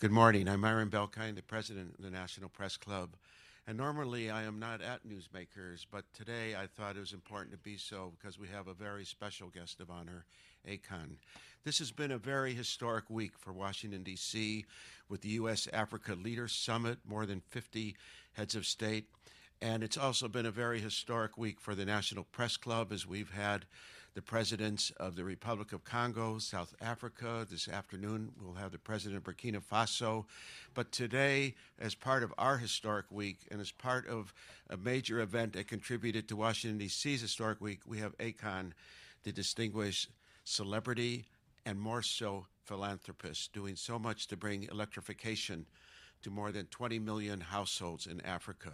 Good morning. I'm Myron Belkind, the president of the National Press Club. And normally I am not at Newsmakers, but today I thought it was important to be so because we have a very special guest of honor, Akon. This has been a very historic week for Washington, D.C., with the U.S. Africa Leaders Summit, more than 50 heads of state. And it's also been a very historic week for the National Press Club as we've had the presidents of the Republic of Congo, South Africa. This afternoon, we'll have the president of Burkina Faso. But today, as part of our historic week and as part of a major event that contributed to Washington, D.C.'s historic week, we have Akon, the distinguished celebrity and more so philanthropist, doing so much to bring electrification to more than 20 million households in Africa.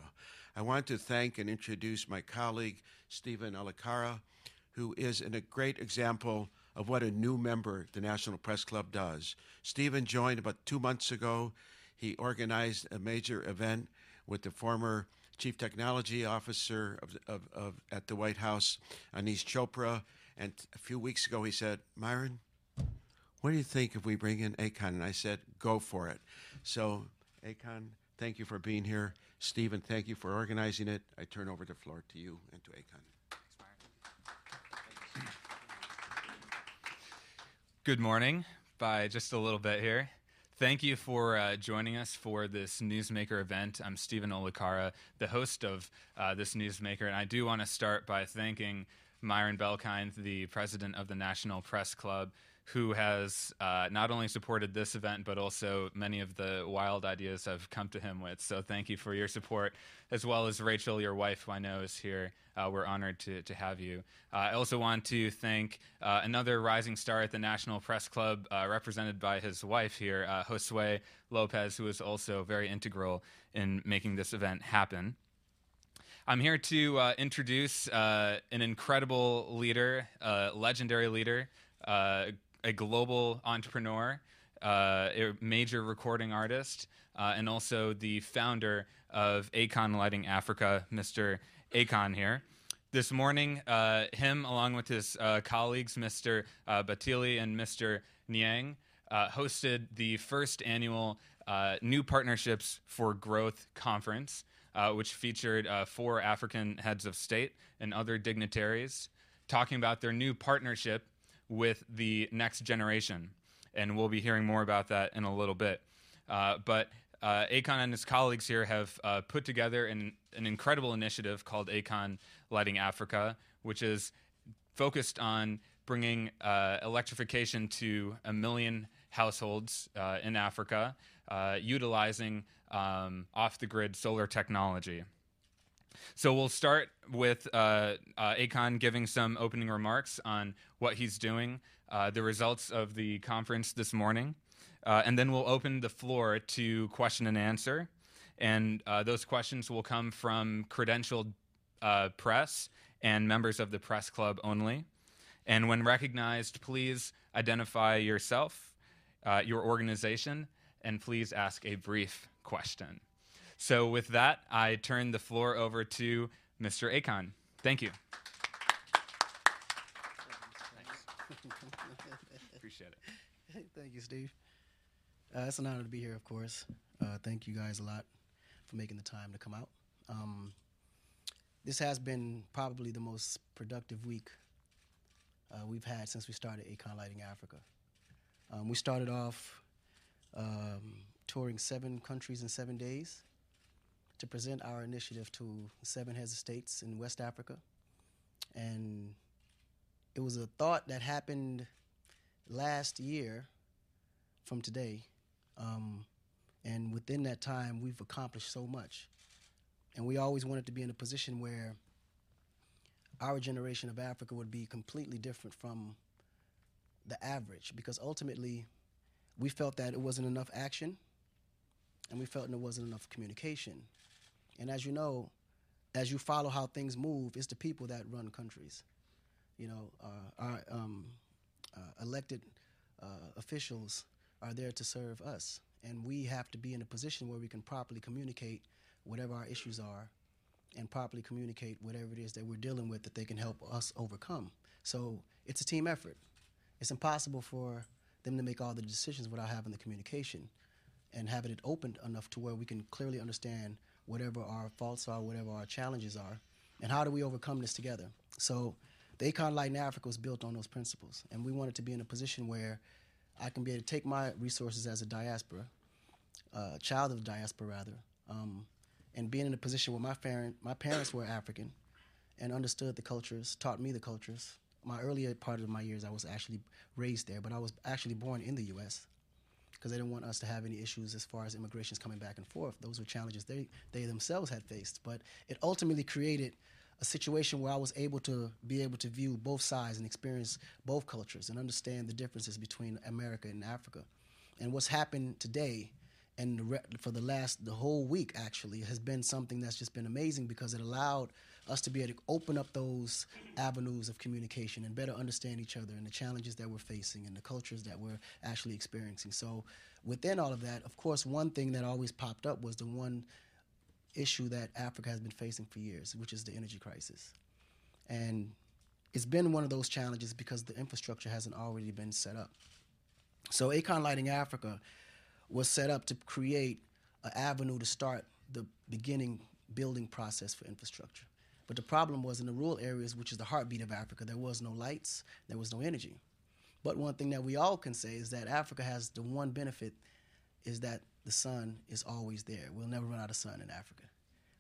I want to thank and introduce my colleague, Stephen Alakara who is in a great example of what a new member the National Press Club does. Stephen joined about two months ago. He organized a major event with the former Chief Technology Officer of, of, of, at the White House, Aneesh Chopra. And a few weeks ago, he said, Myron, what do you think if we bring in Akon? And I said, go for it. So, Akon, thank you for being here. Stephen, thank you for organizing it. I turn over the floor to you and to Akon. Good morning, by just a little bit here. Thank you for uh, joining us for this Newsmaker event. I'm Stephen Olakara, the host of uh, this Newsmaker, and I do want to start by thanking Myron Belkind, the president of the National Press Club, who has uh, not only supported this event, but also many of the wild ideas I've come to him with. So thank you for your support, as well as Rachel, your wife, who I know is here. Uh, we're honored to, to have you. Uh, I also want to thank uh, another rising star at the National Press Club, uh, represented by his wife here, uh, Josue Lopez, who is also very integral in making this event happen. I'm here to introduce an incredible leader, uh, legendary leader, uh, a global entrepreneur, uh, a major recording artist, uh, and also the founder of Akon Lighting Africa, Mr. Akon here. This morning, uh, him, along with his uh, colleagues, Mr. Uh, Bathily and Mr. Niang, uh, hosted the first annual New Partnerships for Growth conference, which featured four African heads of state and other dignitaries talking about their new partnership with the next generation. And we'll be hearing more about that in a little bit. Uh, but uh, Akon and his colleagues here have uh, put together an, an, incredible initiative called Akon Lighting Africa, which is focused on bringing uh, electrification to a million households uh, in Africa, uh, utilizing um, off the grid solar technology. So we'll start with uh, uh, Akon giving some opening remarks on what he's doing, uh, the results of the conference this morning, uh, and then we'll open the floor to question and answer. And uh, those questions will come from credentialed uh, press and members of the press club only. And when recognized, please identify yourself, your organization, and please ask a brief question. So, with that, I turn the floor over to Mr. Akon. Thank you. Appreciate it. Thank you, Steve. Uh, it's an honor to be here, of course. Uh, thank you guys a lot for making the time to come out. Um, this has been probably the most productive week uh, we've had since we started Akon Lighting Africa. Um, we started off um, touring seven countries in seven days to present our initiative to seven heads of states in West Africa. And it was a thought that happened last year from today. Um, and within that time, we've accomplished so much. And we always wanted to be in a position where our generation of Africa would be completely different from the average because ultimately we felt that it wasn't enough action and we felt there wasn't enough communication. And as you know, as you follow how things move, it's the people that run countries. You know, uh, our um, uh, elected uh, officials are there to serve us, and we have to be in a position where we can properly communicate whatever our issues are, and properly communicate whatever it is that we're dealing with that they can help us overcome. So it's a team effort. It's impossible for them to make all the decisions without having the communication and having it opened enough to where we can clearly understand whatever our faults are, whatever our challenges are, and how do we overcome this together. So the Akon Lighting Africa was built on those principles, and we wanted to be in a position where I can be able to take my resources as a diaspora, uh, child of the diaspora rather, um, and being in a position where my, parent, my parents were African and understood the cultures, taught me the cultures. My earlier part of my years, I was actually raised there, but I was actually born in the U.S because they didn't want us to have any issues as far as immigrations coming back and forth. Those were challenges they, they themselves had faced. But it ultimately created a situation where I was able to be able to view both sides and experience both cultures and understand the differences between America and Africa. And what's happened today and for the last the whole week actually has been something that's just been amazing because it allowed us to be able to open up those avenues of communication and better understand each other and the challenges that we're facing and the cultures that we're actually experiencing. So within all of that of course one thing that always popped up was the one issue that africa has been facing for years which is the energy crisis. And it's been one of those challenges because the infrastructure hasn't already been set up. So Akon Lighting Africa was set up to create an avenue to start the beginning building process for infrastructure. But the problem was in the rural areas, which is the heartbeat of Africa, there was no lights, there was no energy. But one thing that we all can say is that Africa has the one benefit is that the sun is always there. We'll never run out of sun in Africa,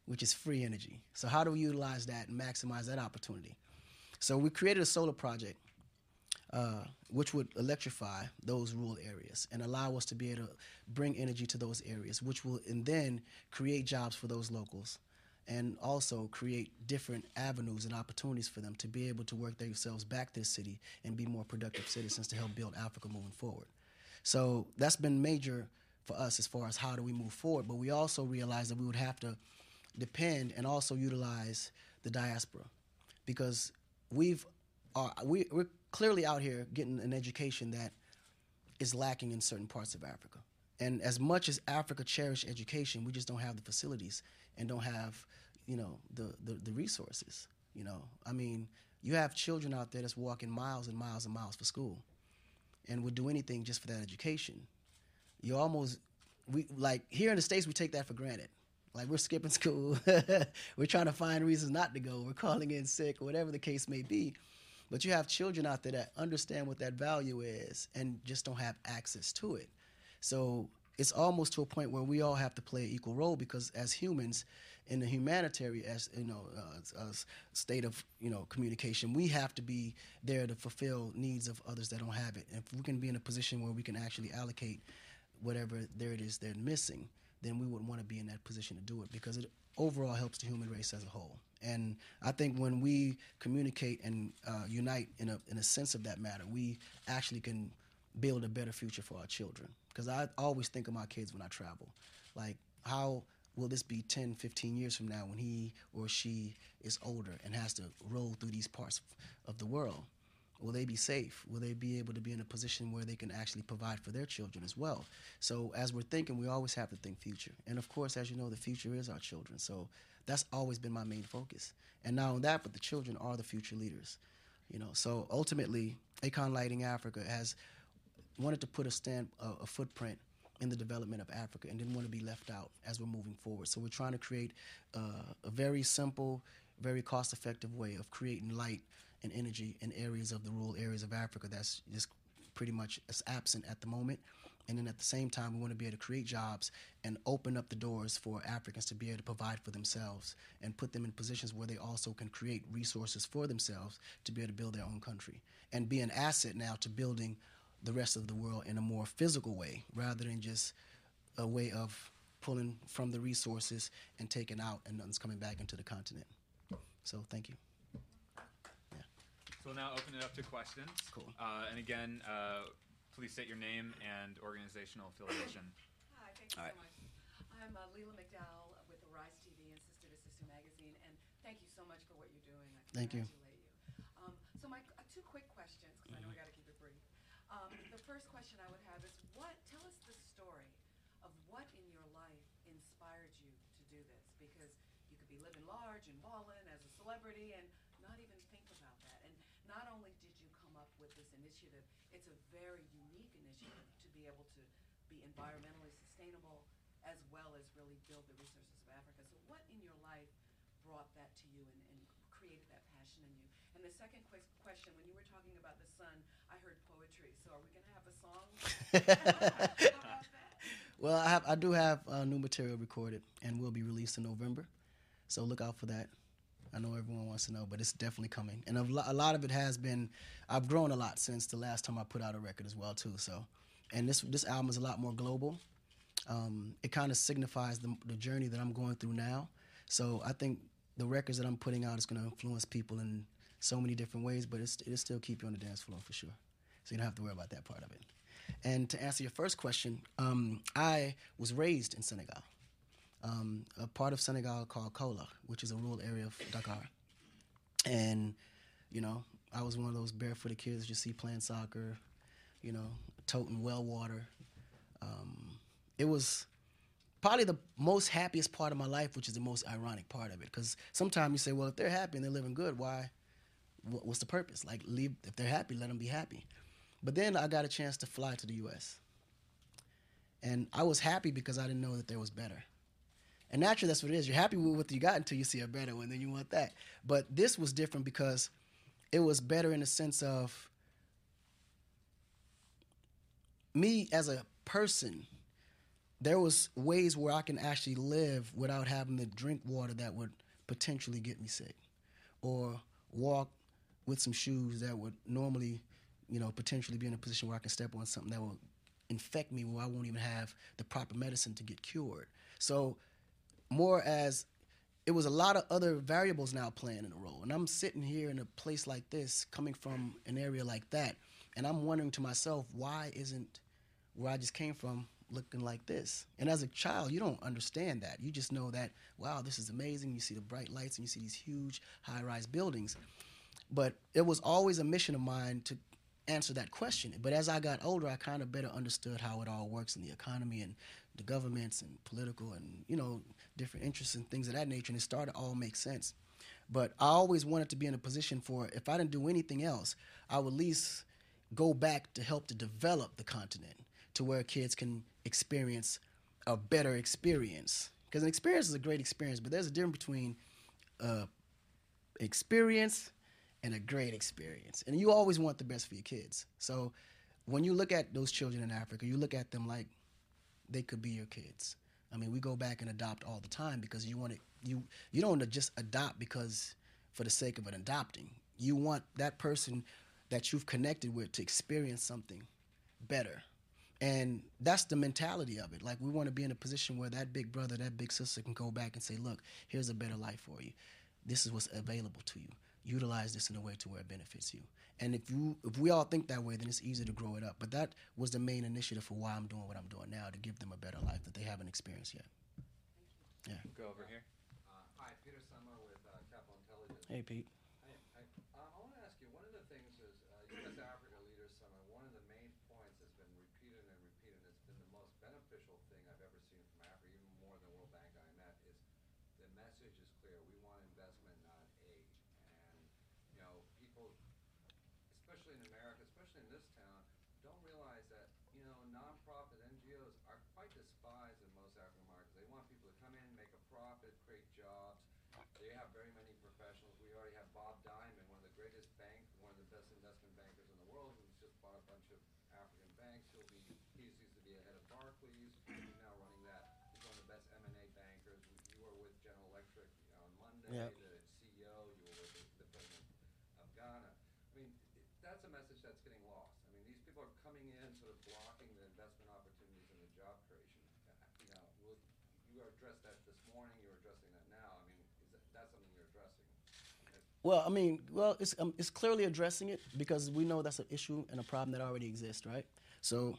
which is free energy. So how do we utilize that and maximize that opportunity? So we created a solar project uh, which would electrify those rural areas and allow us to be able to bring energy to those areas, which will and then create jobs for those locals and also create different avenues and opportunities for them to be able to work themselves back the city and be more productive citizens to help build Africa moving forward. So that's been major for us as far as how do we move forward. But we also realized that we would have to depend and also utilize the diaspora because we've are we, we're clearly out here getting an education that is lacking in certain parts of Africa. And as much as Africa cherishes education, we just don't have the facilities and don't have, you know, the, the, the resources. You know, I mean, you have children out there that's walking miles and miles and miles for school, and would do anything just for that education. You almost, we like here in the states, we take that for granted. Like we're skipping school, we're trying to find reasons not to go, we're calling in sick, whatever the case may be. But you have children out there that understand what that value is and just don't have access to it. So it's almost to a point where we all have to play an equal role because as humans in the humanitarian as you know uh, state of you know communication we have to be there to fulfill needs of others that don't have it and if we can be in a position where we can actually allocate whatever there it is they're missing then we would want to be in that position to do it because it overall helps the human race as a whole and I think when we communicate and uh, unite in a, in a sense of that matter, we actually can build a better future for our children. Because I always think of my kids when I travel. Like, how will this be 10, 15 years from now when he or she is older and has to roll through these parts of the world? Will they be safe? Will they be able to be in a position where they can actually provide for their children as well? So, as we're thinking, we always have to think future. And of course, as you know, the future is our children. So, that's always been my main focus. And not only that, but the children are the future leaders. You know, so ultimately, Akon Lighting Africa has wanted to put a stand, a, a footprint in the development of Africa and didn't want to be left out as we're moving forward. So we're trying to create uh, a very simple, very cost-effective way of creating light and energy in areas of the rural areas of Africa that's just pretty much absent at the moment. And then at the same time, we want to be able to create jobs and open up the doors for Africans to be able to provide for themselves and put them in positions where they also can create resources for themselves to be able to build their own country and be an asset now to building the rest of the world in a more physical way rather than just a way of pulling from the resources and taking out and nothing's coming back into the continent. So thank you. So we'll now open it up to questions. Cool. Uh, and again, uh, please state your name and organizational affiliation. Hi, thank you All so right. much. I'm uh, Leela McDowell with the Rise TV and Sister to Sister Magazine, and thank you so much for what you're doing. I Thank you. you. Um, so my uh, two quick questions, because I know we got to keep it brief. Um, the first question I would have is, what? Tell us the story of what in your life inspired you to do this, because you could be living large and balling as a celebrity and not even think about that. And not only did you come up with this initiative, it's a very unique initiative to be able to be environmentally sustainable as well as really build the resources of Africa. So what in your life brought that to you and, and created that passion in you? And the second ques- question, when you were talking about the sun, I heard poetry. So are we going to have a song? How about that? Well, I have I do have uh, new material recorded and will be released in November, so look out for that. I know everyone wants to know, but it's definitely coming, and a lot of it has been. I've grown a lot since the last time I put out a record as well too. So, and this this album is a lot more global. Um, it kind of signifies the, the journey that I'm going through now. So I think the records that I'm putting out is going to influence people in so many different ways, but it's, it'll still keep you on the dance floor for sure. So you don't have to worry about that part of it. And to answer your first question, um, I was raised in Senegal, um, a part of Senegal called Kola, which is a rural area of Dakar. And, you know, I was one of those barefooted kids you see playing soccer, you know, toting well water. Um, it was probably the most happiest part of my life, which is the most ironic part of it. Because sometimes you say, well, if they're happy and they're living good, why? What's the purpose? Like, leave if they're happy, let them be happy. But then I got a chance to fly to the U.S. And I was happy because I didn't know that there was better. And naturally, that's what it is. You're happy with what you got until you see a better one, then you want that. But this was different because it was better in the sense of me as a person. There was ways where I can actually live without having to drink water that would potentially get me sick, or walk with some shoes that would normally, you know, potentially be in a position where I can step on something that will infect me where I won't even have the proper medicine to get cured. So more as it was a lot of other variables now playing in a role. And I'm sitting here in a place like this, coming from an area like that, and I'm wondering to myself, why isn't where I just came from looking like this? And as a child, you don't understand that. You just know that, wow, this is amazing. You see the bright lights and you see these huge high rise buildings. But it was always a mission of mine to answer that question. But as I got older, I kind of better understood how it all works in the economy and the governments and political and you know different interests and things of that nature. And it started to all make sense. But I always wanted to be in a position for if I didn't do anything else, I would at least go back to help to develop the continent to where kids can experience a better experience. Because an experience is a great experience, but there's a difference between uh, experience and a great experience. And you always want the best for your kids. So when you look at those children in Africa, you look at them like they could be your kids. I mean, we go back and adopt all the time because you want to you you don't wanna just adopt because for the sake of an adopting. You want that person that you've connected with to experience something better. And that's the mentality of it. Like we want to be in a position where that big brother, that big sister can go back and say, "Look, here's a better life for you. This is what's available to you. Utilize this in a way to where it benefits you." And if you if we all think that way, then it's easy to grow it up. But that was the main initiative for why I'm doing what I'm doing now to give them a better life that they haven't experienced yet. Yeah. Go over here. Uh, hi, Peter Summer with uh, Capital Intelligence. Hey, Pete. Hi, hi. Uh, I want to ask you, one of the things is uh, U.S. Africa Leaders Summit, one of the main points that's been repeated and repeated, and it's been the most beneficial thing I've ever seen from Africa, even more than World Bank IMF, is the message is clear. We want investment, not aid. And, you know, people, especially in America, especially in this town, don't realize that, you know, nonprofit NGOs are quite despised in most African markets. They want people to come in, make a profit, create jobs. They have very many professionals. We already have Bob Diamond, one of the greatest bank, one of the best investment bankers in the world, who's just bought a bunch of African banks. He'll be, he used to be a head of Barclays. He's now running that. He's one of the best M&A bankers. You were with General Electric on Monday, Yep. the CEO. You were with the, the president of Ghana. I mean, it- that's a message that's getting lost. I mean, these people are coming in, sort of blocking the investment opportunities and the job creation. Uh, You know, will, you addressed that this morning. You're addressing that now. I mean, is that, that's something you're addressing? Okay. Well, I mean, well, it's um, it's clearly addressing it because we know that's an issue and a problem that already exists, right? So,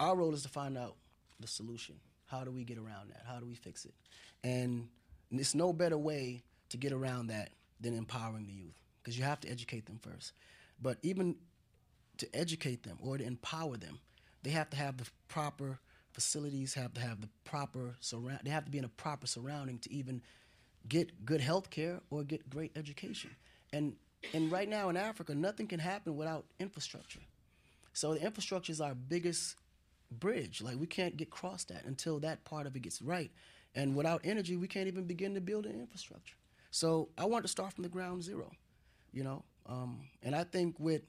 our role is to find out the solution. How do we get around that? How do we fix it? And it's no better way to get around that than empowering the youth because you have to educate them first. But even to educate them or to empower them, they have to have the proper facilities, have to have the proper surround. They have to be in a proper surrounding to even get good health care or get great education. And and right now in Africa, nothing can happen without infrastructure. So the infrastructure is our biggest bridge. Like we can't get across that until that part of it gets right. And without energy, we can't even begin to build an infrastructure. So I want to start from the ground zero, you know. Um, and I think with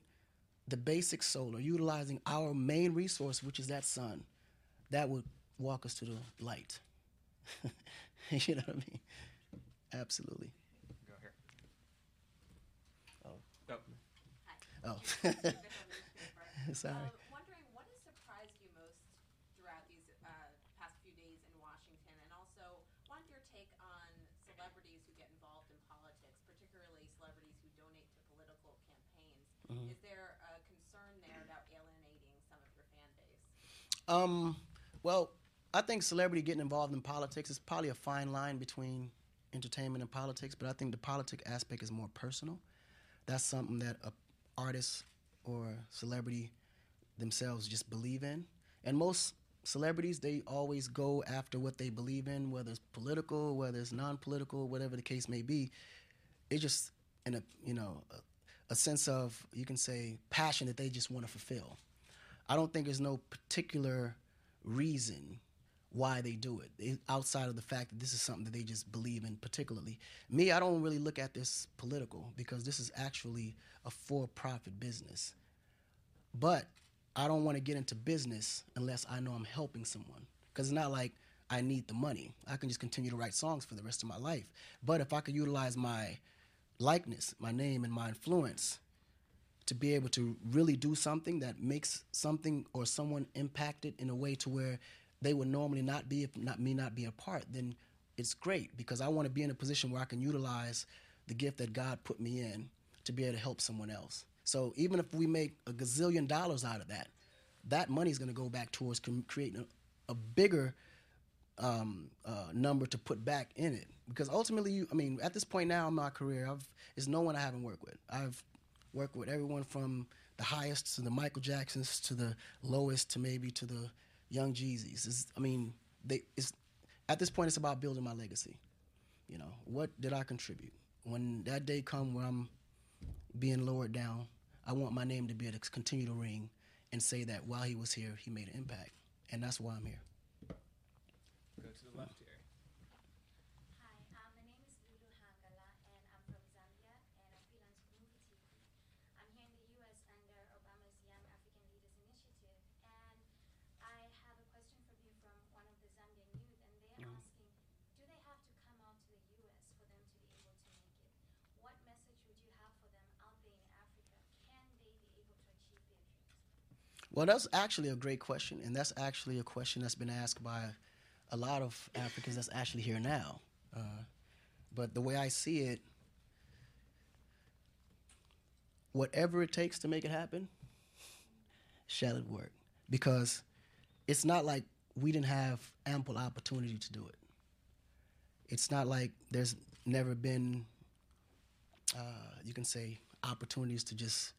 the basic solar, utilizing our main resource, which is that sun, that would walk us to the light. you know what I mean? Absolutely. Go here. Oh. Oh. Oh. Sorry. Um, wondering what has surprised you most throughout these uh, past few days in Washington, and also wanted your take on celebrities who get involved in politics, particularly celebrities who donate to political campaigns. Mhm. Is there a concern there about alienating some of your fan base? Um, well, I think celebrity getting involved in politics is probably a fine line between entertainment and politics, but I think the politic aspect is more personal. That's something that a artist or celebrity themselves just believe in. And most celebrities, they always go after what they believe in, whether it's political, whether it's non-political, whatever the case may be. It's just in a you know a, a sense of you can say passion that they just want to fulfill. I don't think there's no particular reason why they do it outside of the fact that this is something that they just believe in particularly. Me, I don't really look at this political because this is actually a for-profit business. But I don't want to get into business unless I know I'm helping someone. Because it's not like I need the money. I can just continue to write songs for the rest of my life. But if I could utilize my likeness, my name, and my influence to be able to really do something that makes something or someone impacted in a way to where they would normally not be if not me not be a part, then it's great because I want to be in a position where I can utilize the gift that God put me in to be able to help someone else. So even if we make a gazillion dollars out of that, that money is going to go back towards creating a, a bigger um, uh, number to put back in it. Because ultimately, you, I mean, at this point now in my career, I've, there's no one I haven't worked with. I've worked with everyone from the highest to the Michael Jacksons to the lowest to maybe to the Young Jeezys. It's, I mean, they, it's, at this point, it's about building my legacy. You know, what did I contribute? When that day come where I'm being lowered down, I want my name to be able to continue to ring and say that while he was here, he made an impact. And that's why I'm here. Go to the left here. Hi, um, my name is Lulu Hangala, and I'm from Zambia, and I freelance for Muvi TV. I'm here in the U.S. under Obama's Young African Leaders Initiative, and I have a question for you from one of the Zambian youth, and they're Mhm. asking, do they have to come out to the U.S. for them to be able to make it? What message would you have for them out there in Africa? Can they be able to achieve their dreams? Well, that's actually a great question, and that's actually a question that's been asked by a lot of Africans that's actually here now. Uh, but the way I see it, whatever it takes to make it happen, shall it work? Because it's not like we didn't have ample opportunity to do it. It's not like there's never been, uh, you can say, opportunities to just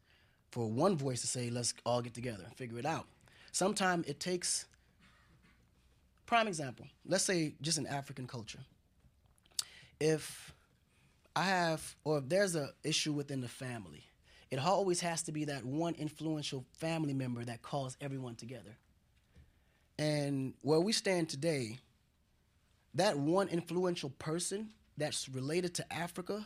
for one voice to say, let's all get together and figure it out. Sometimes it takes, prime example, let's say just in African culture. If I have, or if there's a issue within the family, it always has to be that one influential family member that calls everyone together. And where we stand today, that one influential person that's related to Africa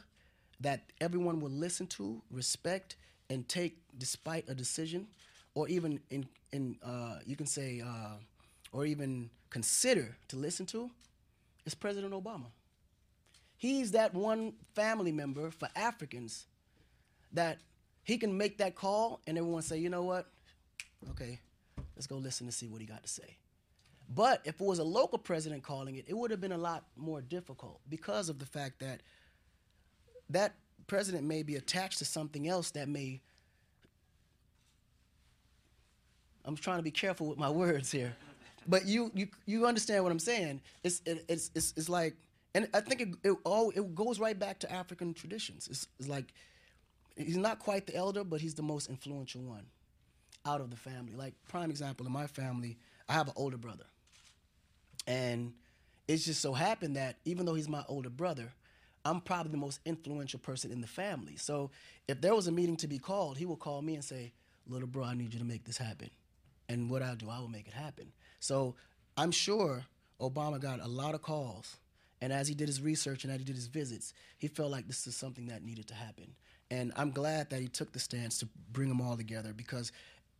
that everyone will listen to, respect, and take despite a decision, or even in, in uh, you can say, uh, or even consider to listen to, is President Obama. He's that one family member for Africans that he can make that call and everyone say, you know what? Okay, let's go listen to see what he got to say. But if it was a local president calling it, it would have been a lot more difficult because of the fact that that president may be attached to something else that may. I'm trying to be careful with my words here, but you you you understand what I'm saying? It's it, it's, it's it's like, and I think it it all it goes right back to African traditions. It's, it's like he's not quite the elder, but he's the most influential one out of the family. Like prime example in my family, I have an older brother, and it's just so happened that even though he's my older brother, I'm probably the most influential person in the family. So if there was a meeting to be called, he will call me and say, "Little bro, I need you to make this happen." And what I'll do, I will make it happen. So I'm sure Obama got a lot of calls, and as he did his research and as he did his visits, he felt like this is something that needed to happen. And I'm glad that he took the stance to bring them all together because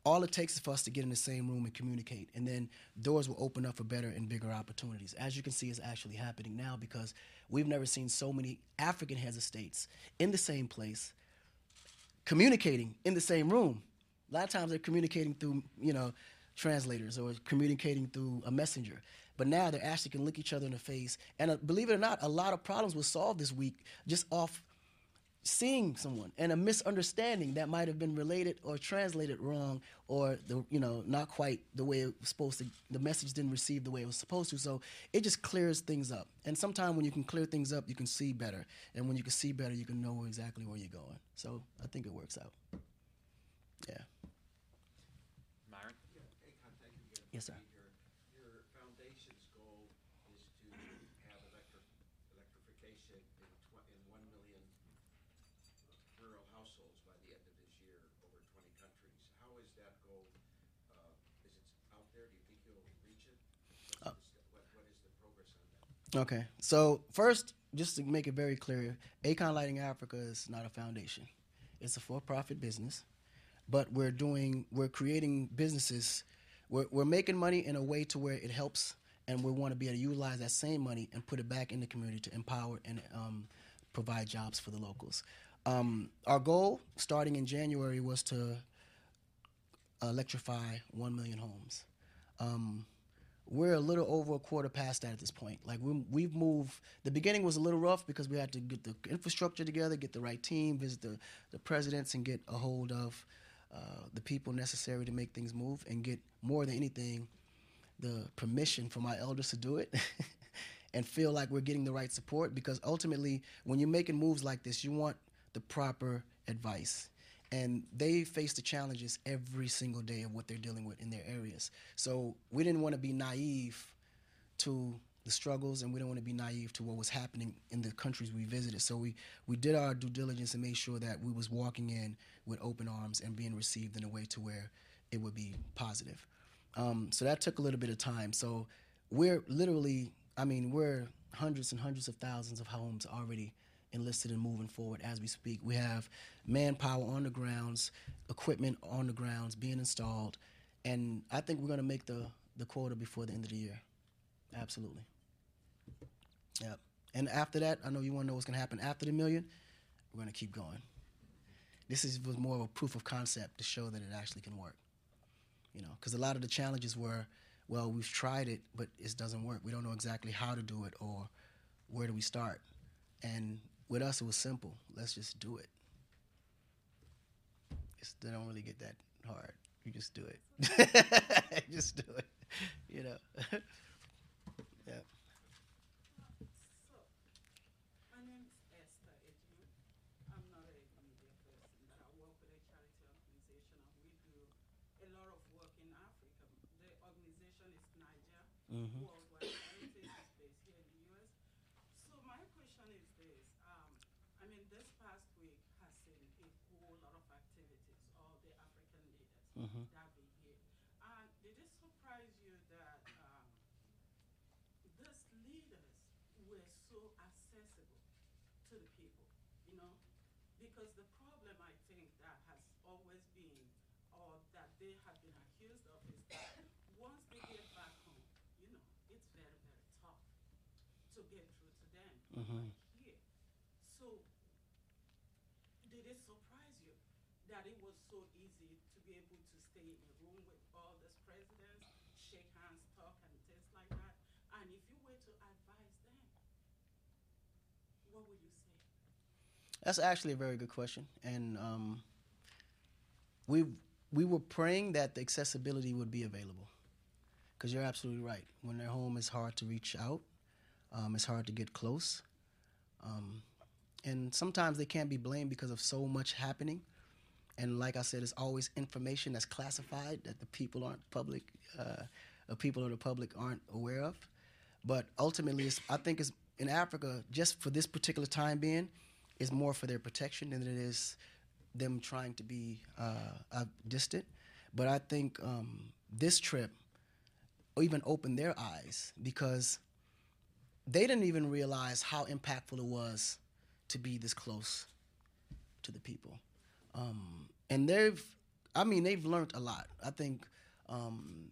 all it takes is for us to get in the same room and communicate, and then doors will open up for better and bigger opportunities. As you can see, is actually happening now because we've never seen so many African heads of states in the same place, communicating in the same room. A lot of times they're communicating through, you know, translators or communicating through a messenger. But now they actually can look each other in the face. And uh, believe it or not, a lot of problems were solved this week just off seeing someone and a misunderstanding that might have been related or translated wrong or the you know not quite the way it was supposed to the message didn't receive the way it was supposed to so it just clears things up and sometimes when you can clear things up you can see better and when you can see better you can know exactly where you're going so i think it works out yeah Myron? Akon, thank you again. Yes, sir. being here. Your foundation's goal is to have electric, electrification in tw- in one million rural households by the end of this year, over twenty countries. How is that goal, uh, is it out there? Do you think you'll reach it? Uh, What's the- What, what is the progress on that? Okay. So first, just to make it very clear, Akon Lighting Africa is not a foundation. It's a for-profit business, but we're doing we're creating businesses. We're, we're making money in a way to where it helps, and we want to be able to utilize that same money and put it back in the community to empower and um, provide jobs for the locals. Um, our goal, starting in January, was to electrify one million homes. Um, we're a little over a quarter past that at this point. Like we, we've moved. The beginning was a little rough because we had to get the infrastructure together, get the right team, visit the, the presidents, and get a hold of uh, the people necessary to make things move, and get more than anything the permission from my elders to do it, and feel like we're getting the right support. Because ultimately, when you're making moves like this, you want the proper advice and they face the challenges every single day of what they're dealing with in their areas. So we didn't want to be naive to the struggles, and we don't want to be naive to what was happening in the countries we visited. So we we did our due diligence and made sure that we was walking in with open arms and being received in a way to where it would be positive. Um, so that took a little bit of time. So we're literally, I mean, we're hundreds and hundreds of thousands of homes already enlisted and moving forward as we speak. We have manpower on the grounds, equipment on the grounds being installed, and I think we're going to make the the quota before the end of the year. Absolutely. Yep. And after that, I know you want to know what's going to happen after the million. We're going to keep going. This is was more of a proof of concept to show that it actually can work. You know, because a lot of the challenges were, well, we've tried it, but it doesn't work. We don't know exactly how to do it or where do we start. And with us, it was simple. Let's just do it. It's, they don't really get that hard. You just do it. just do it. You know. yeah. My name is Esther Edmund. I'm not a media person, but I work with a charity organization and we do a lot of work in Africa. The organization is Niger Mhm. Worldwide Heritage is based here in the US. So my question is this, um, I mean this past week has seen a whole lot of activities, all the African leaders Mhm. that have been here. And did it surprise you that um, these leaders were so accessible to the people, you know? Because the problem I think that has always been, or that they have been accused of, is that once they get back home, you know, it's very, very tough to get through to them Mhm. like here. So, did it surprise you that it was so easy to be able to stay in a room with all these presidents, shake hands, talk, and things like that? And if you were to advise them, what would you say? That's actually a very good question, and um, we we were praying that the accessibility would be available, because you're absolutely right. When they're home, it's hard to reach out. Um, it's hard to get close, um, and sometimes they can't be blamed because of so much happening. And like I said, it's always information that's classified that the people aren't public, uh, people of the public aren't aware of. But ultimately, I think it's in Africa, just for this particular time being, is more for their protection than it is them trying to be uh, uh, distant. But I think um, this trip even opened their eyes because they didn't even realize how impactful it was to be this close to the people. Um, and they've, I mean, they've learned a lot. I think, um,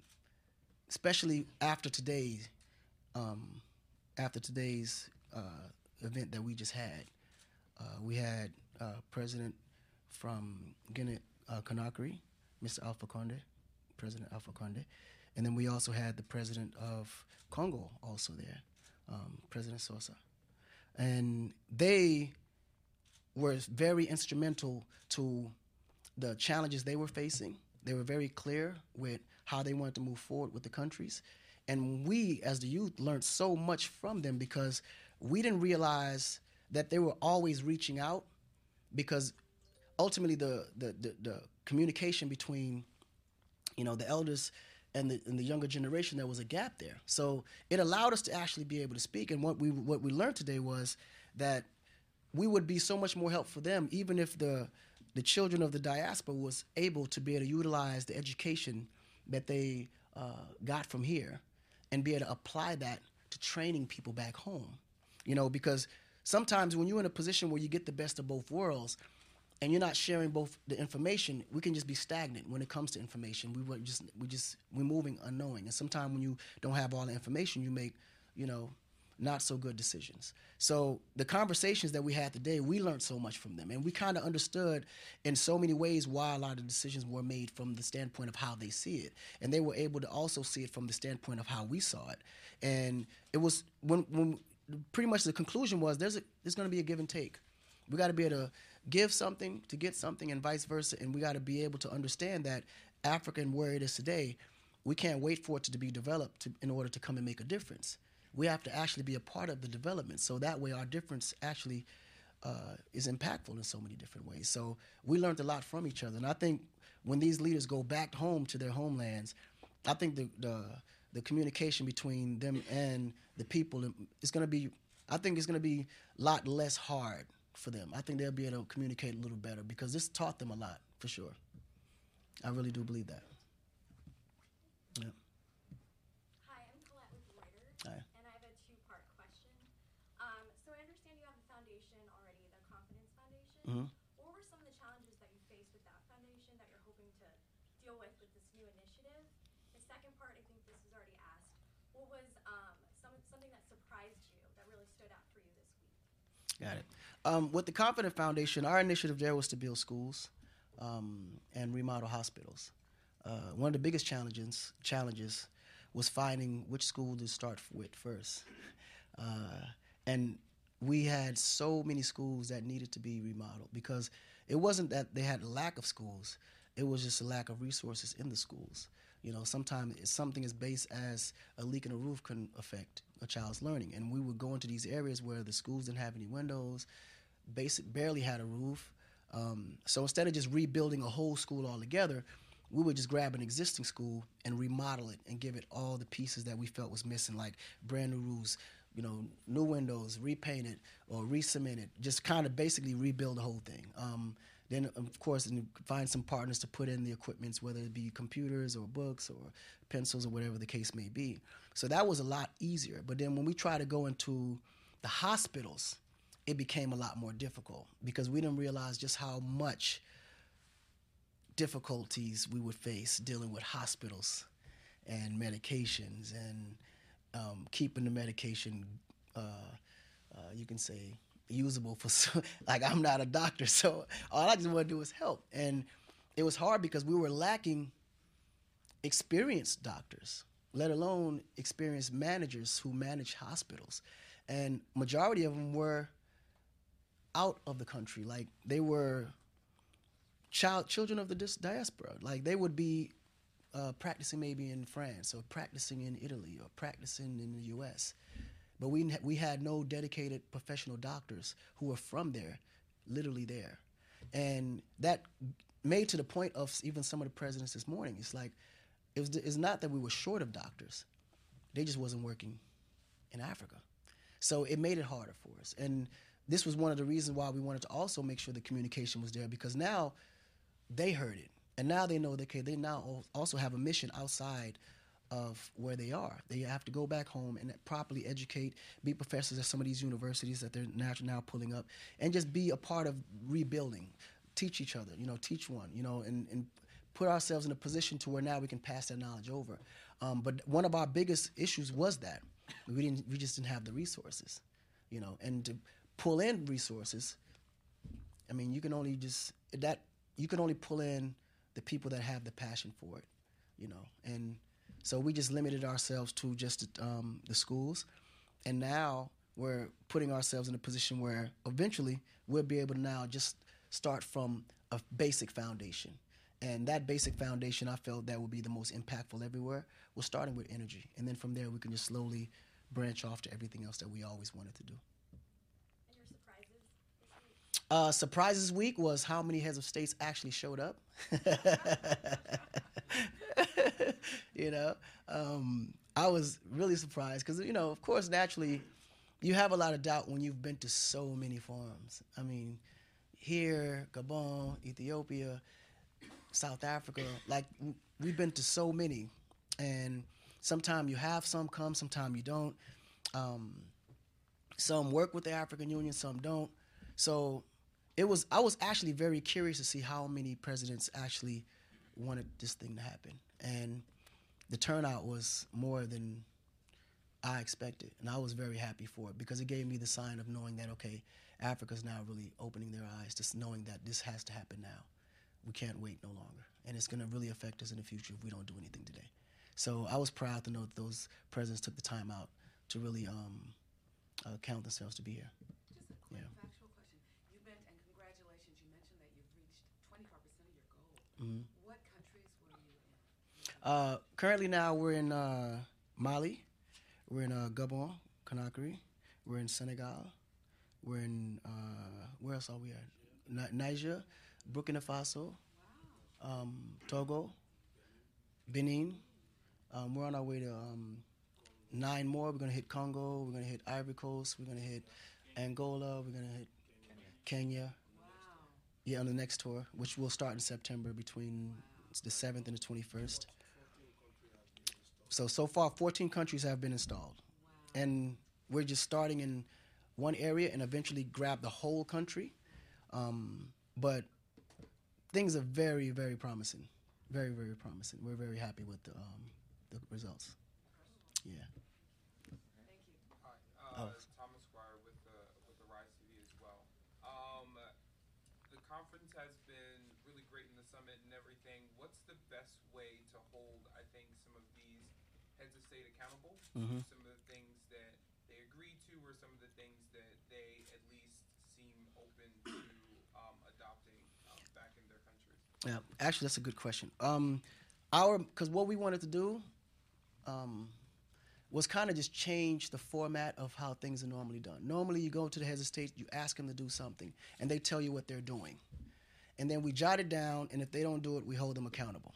especially after today, um, after today's uh, event that we just had, we had uh, President from Guinea uh, Conakry, Mr. Alpha Conde, President Alpha Conde, and then we also had the President of Congo also there, um, President Sassou, and they were very instrumental to the challenges they were facing. They were very clear with how they wanted to move forward with the countries. And we, as the youth, learned so much from them because we didn't realize that they were always reaching out because ultimately the, the, the, the communication between you know the elders and the, and the younger generation there was a gap there. So it allowed us to actually be able to speak. And what we what we learned today was that we would be so much more help for them even if the the children of the diaspora was able to be able to utilize the education that they uh, got from here and be able to apply that to training people back home. You know because sometimes when you're in a position where you get the best of both worlds and you're not sharing both the information, we can just be stagnant when it comes to information. We were just we just we're moving unknowing, and sometimes when you don't have all the information, you make you know not so good decisions. So the conversations that we had today, we learned so much from them, and we kind of understood in so many ways why a lot of decisions were made from the standpoint of how they see it, and they were able to also see it from the standpoint of how we saw it. And it was when when pretty much the conclusion was there's a, there's going to be a give and take. We got to be able to give something to get something and vice versa. And we got to be able to understand that Africa and where it is today, we can't wait for it to be developed to, in order to come and make a difference. We have to actually be a part of the development. So that way our difference actually uh, is impactful in so many different ways. So we learned a lot from each other. And I think when these leaders go back home to their homelands, I think the, the, the communication between them and the people is going to be, I think it's going to be a lot less hard for them. I think they'll be able to communicate a little better because this taught them a lot for sure. I really do believe that. Yeah. Hi, I'm Colette with Reuters, Hi. and I have a two-part question. Um, so I understand you have a foundation already, the Konfidence Foundation. Mhm. What were some of the challenges that you faced with that foundation that you're hoping to deal with with this new initiative? The second part, I think this was already asked. What was um, some, something that surprised you that really stood out for you this week? Got it. Um, with the Konfidence Foundation, our initiative there was to build schools um, and remodel hospitals. Uh, one of the biggest challenges challenges was finding which school to start with first, uh, and we had so many schools that needed to be remodeled because it wasn't that they had a lack of schools; it was just a lack of resources in the schools. You know, sometimes something as base as a leak in a roof can affect a child's learning. And we would go into these areas where the schools didn't have any windows, basic barely had a roof. Um, so instead of just rebuilding a whole school altogether, we would just grab an existing school and remodel it and give it all the pieces that we felt was missing, like brand new roofs, you know, new windows, repaint it or re-cement it, just kind of basically rebuild the whole thing. Um, then, of course, find some partners to put in the equipments, whether it be computers or books or pencils or whatever the case may be. So that was a lot easier. But then when we try to go into the hospitals, it became a lot more difficult because we didn't realize just how much difficulties we would face dealing with hospitals and medications and um, keeping the medication, uh, uh, you can say, usable for like I'm not a doctor, so all I just want to do is help. And it was hard because we were lacking experienced doctors, let alone experienced managers who manage hospitals. And majority of them were out of the country. Like they were child children of the dis- diaspora. Like they would be uh, practicing maybe in France or practicing in Italy or practicing in the U.S. But we we had no dedicated professional doctors who were from there, literally there, and that made to the point of even some of the presidents this morning. It's like it was. It's not that we were short of doctors; they just wasn't working in Africa. So it made it harder for us. And this was one of the reasons why we wanted to also make sure the communication was there because now they heard it. And now they know that okay, they now also have a mission outside of where they are. They have to go back home and properly educate, be professors at some of these universities that they're now, now pulling up, and just be a part of rebuilding. Teach each other, you know, teach one, you know, and, and put ourselves in a position to where now we can pass that knowledge over. Um, but one of our biggest issues was that we didn't, we just didn't have the resources, you know, and to pull in resources. I mean, you can only just that you can only pull in the people that have the passion for it, you know, and so we just limited ourselves to just um, the schools, and now we're putting ourselves in a position where eventually we'll be able to now just start from a basic foundation. And that basic foundation, I felt that would be the most impactful everywhere. We're starting with energy, and then from there we can just slowly branch off to everything else that we always wanted to do. Uh, surprises week was how many heads of states actually showed up. you know, um, I was really surprised because you know, of course, naturally, you have a lot of doubt when you've been to so many forums. I mean, here, Gabon, Ethiopia, South Africa, like we've been to so many, and sometimes you have some come, sometimes you don't. Um, some work with the African Union, some don't. So it was I was actually very curious to see how many presidents actually wanted this thing to happen, and the turnout was more than I expected, and I was very happy for it because it gave me the sign of knowing that okay, Africa's now really opening their eyes, just knowing that this has to happen now. We can't wait no longer, and it's going to really affect us in the future if we don't do anything today. So I was proud to know that those presidents took the time out to really um, uh, count themselves to be here. Just a quick yeah. factual question. You meant, and congratulations, you mentioned that you've reached 25% of your goal. Mm-hmm. What countries were you in? Uh, currently now we're in uh, Mali, we're in uh, Gabon, Conakry, we're in Senegal, we're in, uh, where else are we at? Niger, Burkina Faso, wow. um, Togo, Benin. Um, we're on our way to um, nine more. We're going to hit Congo. We're going to hit Ivory Coast. We're going to hit Angola. We're going to hit Kenya. Wow. Yeah, on the next tour, which will start in September between the 7th and the 21st. So, so far, 14 countries have been installed. Wow. And we're just starting in one area and eventually grab the whole country. Um, but things are very, very promising. Very, very promising. We're very happy with the, um, the results. Yeah. Thank you. Hi, uh, oh. Thomas Squire with the with the Rise TV as well. Um, the conference has been really great in the summit and everything. What's the best way to hold, I think, some of these heads of state accountable? Mm-hmm. Some of the things that they agreed to, or some of the things that they at least seem open to um, adopting um, back in their countries. Yeah, actually, that's a good question. Um, our because what we wanted to do. Um, was kind of just change the format of how things are normally done. Normally, you go to the heads of state, you ask them to do something, and they tell you what they're doing. And then we jot it down, and if they don't do it, we hold them accountable.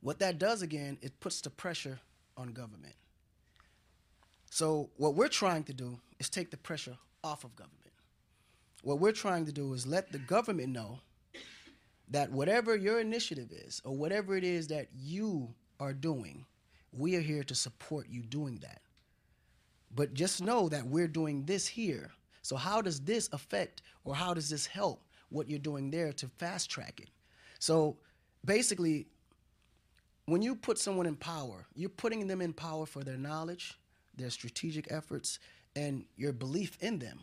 What that does again, it puts the pressure on government. So, what we're trying to do is take the pressure off of government. What we're trying to do is let the government know that whatever your initiative is, or whatever it is that you are doing, we are here to support you doing that. But just know that we're doing this here. So, how does this affect or how does this help what you're doing there to fast track it? So, basically, when you put someone in power, you're putting them in power for their knowledge, their strategic efforts, and your belief in them.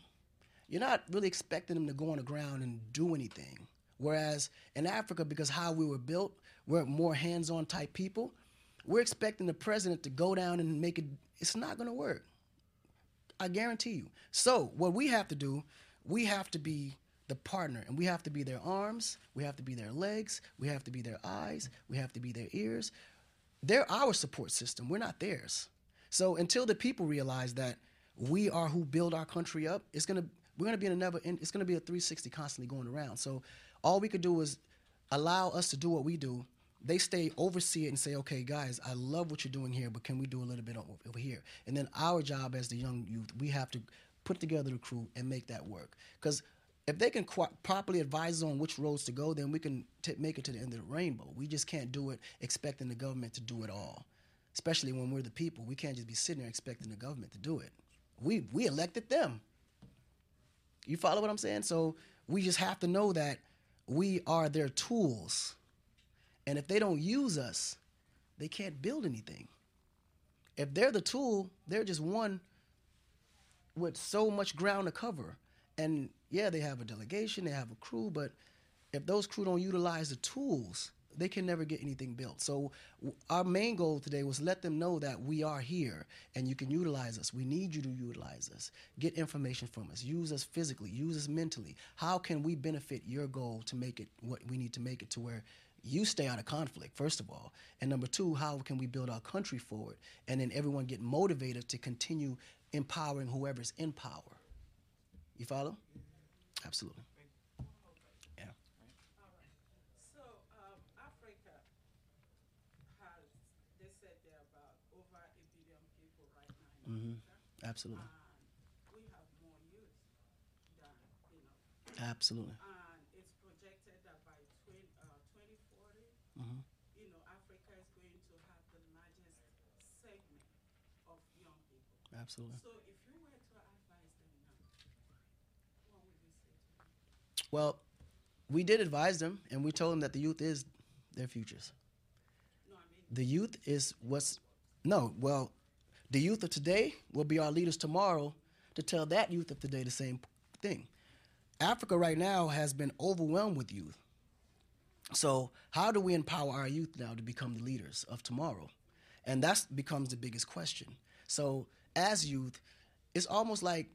You're not really expecting them to go on the ground and do anything. Whereas in Africa, because how we were built, we're more hands on type people, we're expecting the president to go down and make it. It's not going to work. I guarantee you. So what we have to do, we have to be the partner and we have to be their arms, we have to be their legs, we have to be their eyes, we have to be their ears. They're our support system, we're not theirs. So until the people realize that we are who build our country up, it's gonna we're gonna be in a never it's gonna be a 360 constantly going around. So all we could do is allow us to do what we do. They stay oversee it and say, okay, guys, I love what you're doing here, but can we do a little bit over here? And then our job as the young youth, we have to put together the crew and make that work. Because if they can qu- properly advise us on which roads to go, then we can t- make it to the end of the rainbow. We just can't do it expecting the government to do it all, especially when we're the people. We can't just be sitting there expecting the government to do it. We we elected them. You follow what I'm saying? So we just have to know that we are their tools, and if they don't use us, they can't build anything. If they're the tool, they're just one with so much ground to cover. And yeah, they have a delegation, they have a crew, but if those crew don't utilize the tools, they can never get anything built. So our main goal today was let them know that we are here and you can utilize us. We need you to utilize us. Get information from us. Use us physically. Use us mentally. How can we benefit your goal to make it what we need to make it to where you stay out of conflict, first of all. And number two, how can we build our country forward? And then everyone get motivated to continue empowering whoever's in power. You follow? Absolutely. Yeah. So, um, Africa has, they said there are about over a billion people right now in hmm Africa. Absolutely. And we have more youth than, you know. Absolutely. And it's projected that by 20, uh, 2040, Mhm. you know, Africa is going to have the largest segment of young people. Absolutely. So if you were to advise them now, what would you say to them? Well, we did advise them, and we told them that the youth is their futures. The youth is what's no. Well, the youth of today will be our leaders tomorrow to tell that youth of today the same thing. Africa right now has been overwhelmed with youth. So how do we empower our youth now to become the leaders of tomorrow? And that becomes the biggest question. So as youth, it's almost like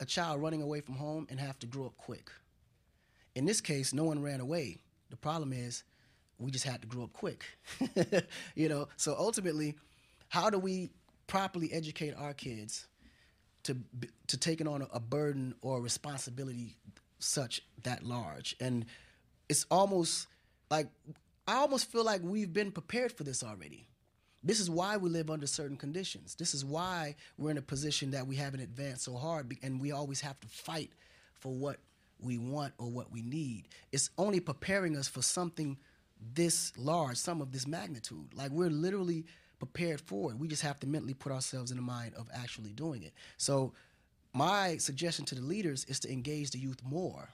a child running away from home and have to grow up quick. In this case, no one ran away. The problem is we just had to grow up quick. you know, so ultimately, how do we properly educate our kids to to taking on a, a burden or a responsibility such that large? And it's almost like I almost feel like we've been prepared for this already. This is why we live under certain conditions. This is why we're in a position that we haven't advanced so hard, and we always have to fight for what we want or what we need. It's only preparing us for something this large, some of this magnitude. Like we're literally prepared for it. We just have to mentally put ourselves in the mind of actually doing it. So, my suggestion to the leaders is to engage the youth more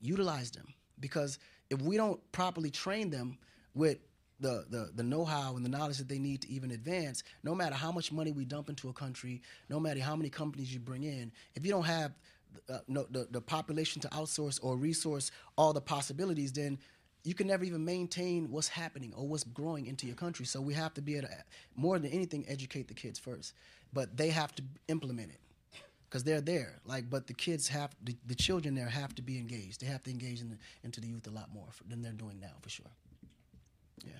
utilize them because if we don't properly train them with the, the, the know-how and the knowledge that they need to even advance no matter how much money we dump into a country no matter how many companies you bring in if you don't have uh, no, the, the population to outsource or resource all the possibilities then you can never even maintain what's happening or what's growing into your country so we have to be able to more than anything educate the kids first but they have to implement it because they're there. Like, but the kids have the, the children there have to be engaged. They have to engage in the, into the youth a lot more for, than they're doing now, for sure. Yeah.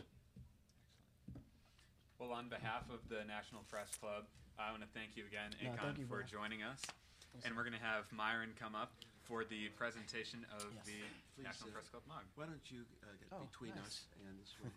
Well, on behalf of the National Press Club, I want to thank you again, No, Akon, you, for bro. joining us. And we're going to have Myron come up for the presentation of the Please, National uh, Press Club mug. Why don't you uh, get Oh, between nice. us and this one?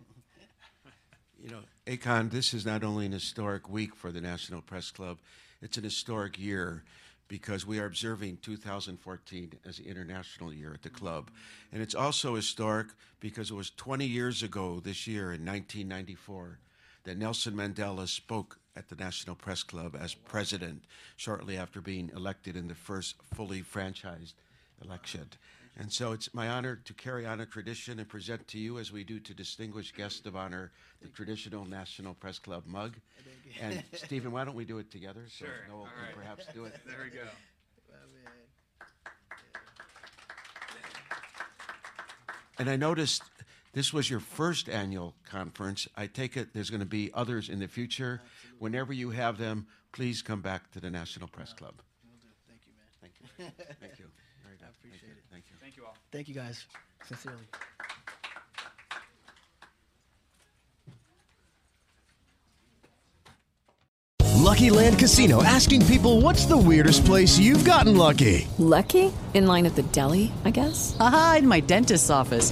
you know, Akon, this is not only an historic week for the National Press Club, it's an historic year because we are observing 2014 as the International Year at the club. And it's also historic because it was 20 years ago this year in 1994 that Nelson Mandela spoke at the National Press Club as president shortly after being elected in the first fully franchised election. And so it's my honor to carry on a tradition and present to you, as we do to distinguished guests of honor, the traditional National Press Club mug. And Stephen, why don't we do it together? So Sure. Noel All can right. perhaps do it. There we go. And I noticed this was your first annual conference. I take it there's going to be others in the future. Whenever you have them, please come back to the National Press uh, Club. Will do. Thank you, man. Thank you. Thank you. Very good. I appreciate Thank you. it. Thank you. Thank you all. Thank you guys, sincerely. Lucky Land Casino asking people what's the weirdest place you've gotten lucky? Lucky? In line at the deli, I guess? Aha, in my dentist's office.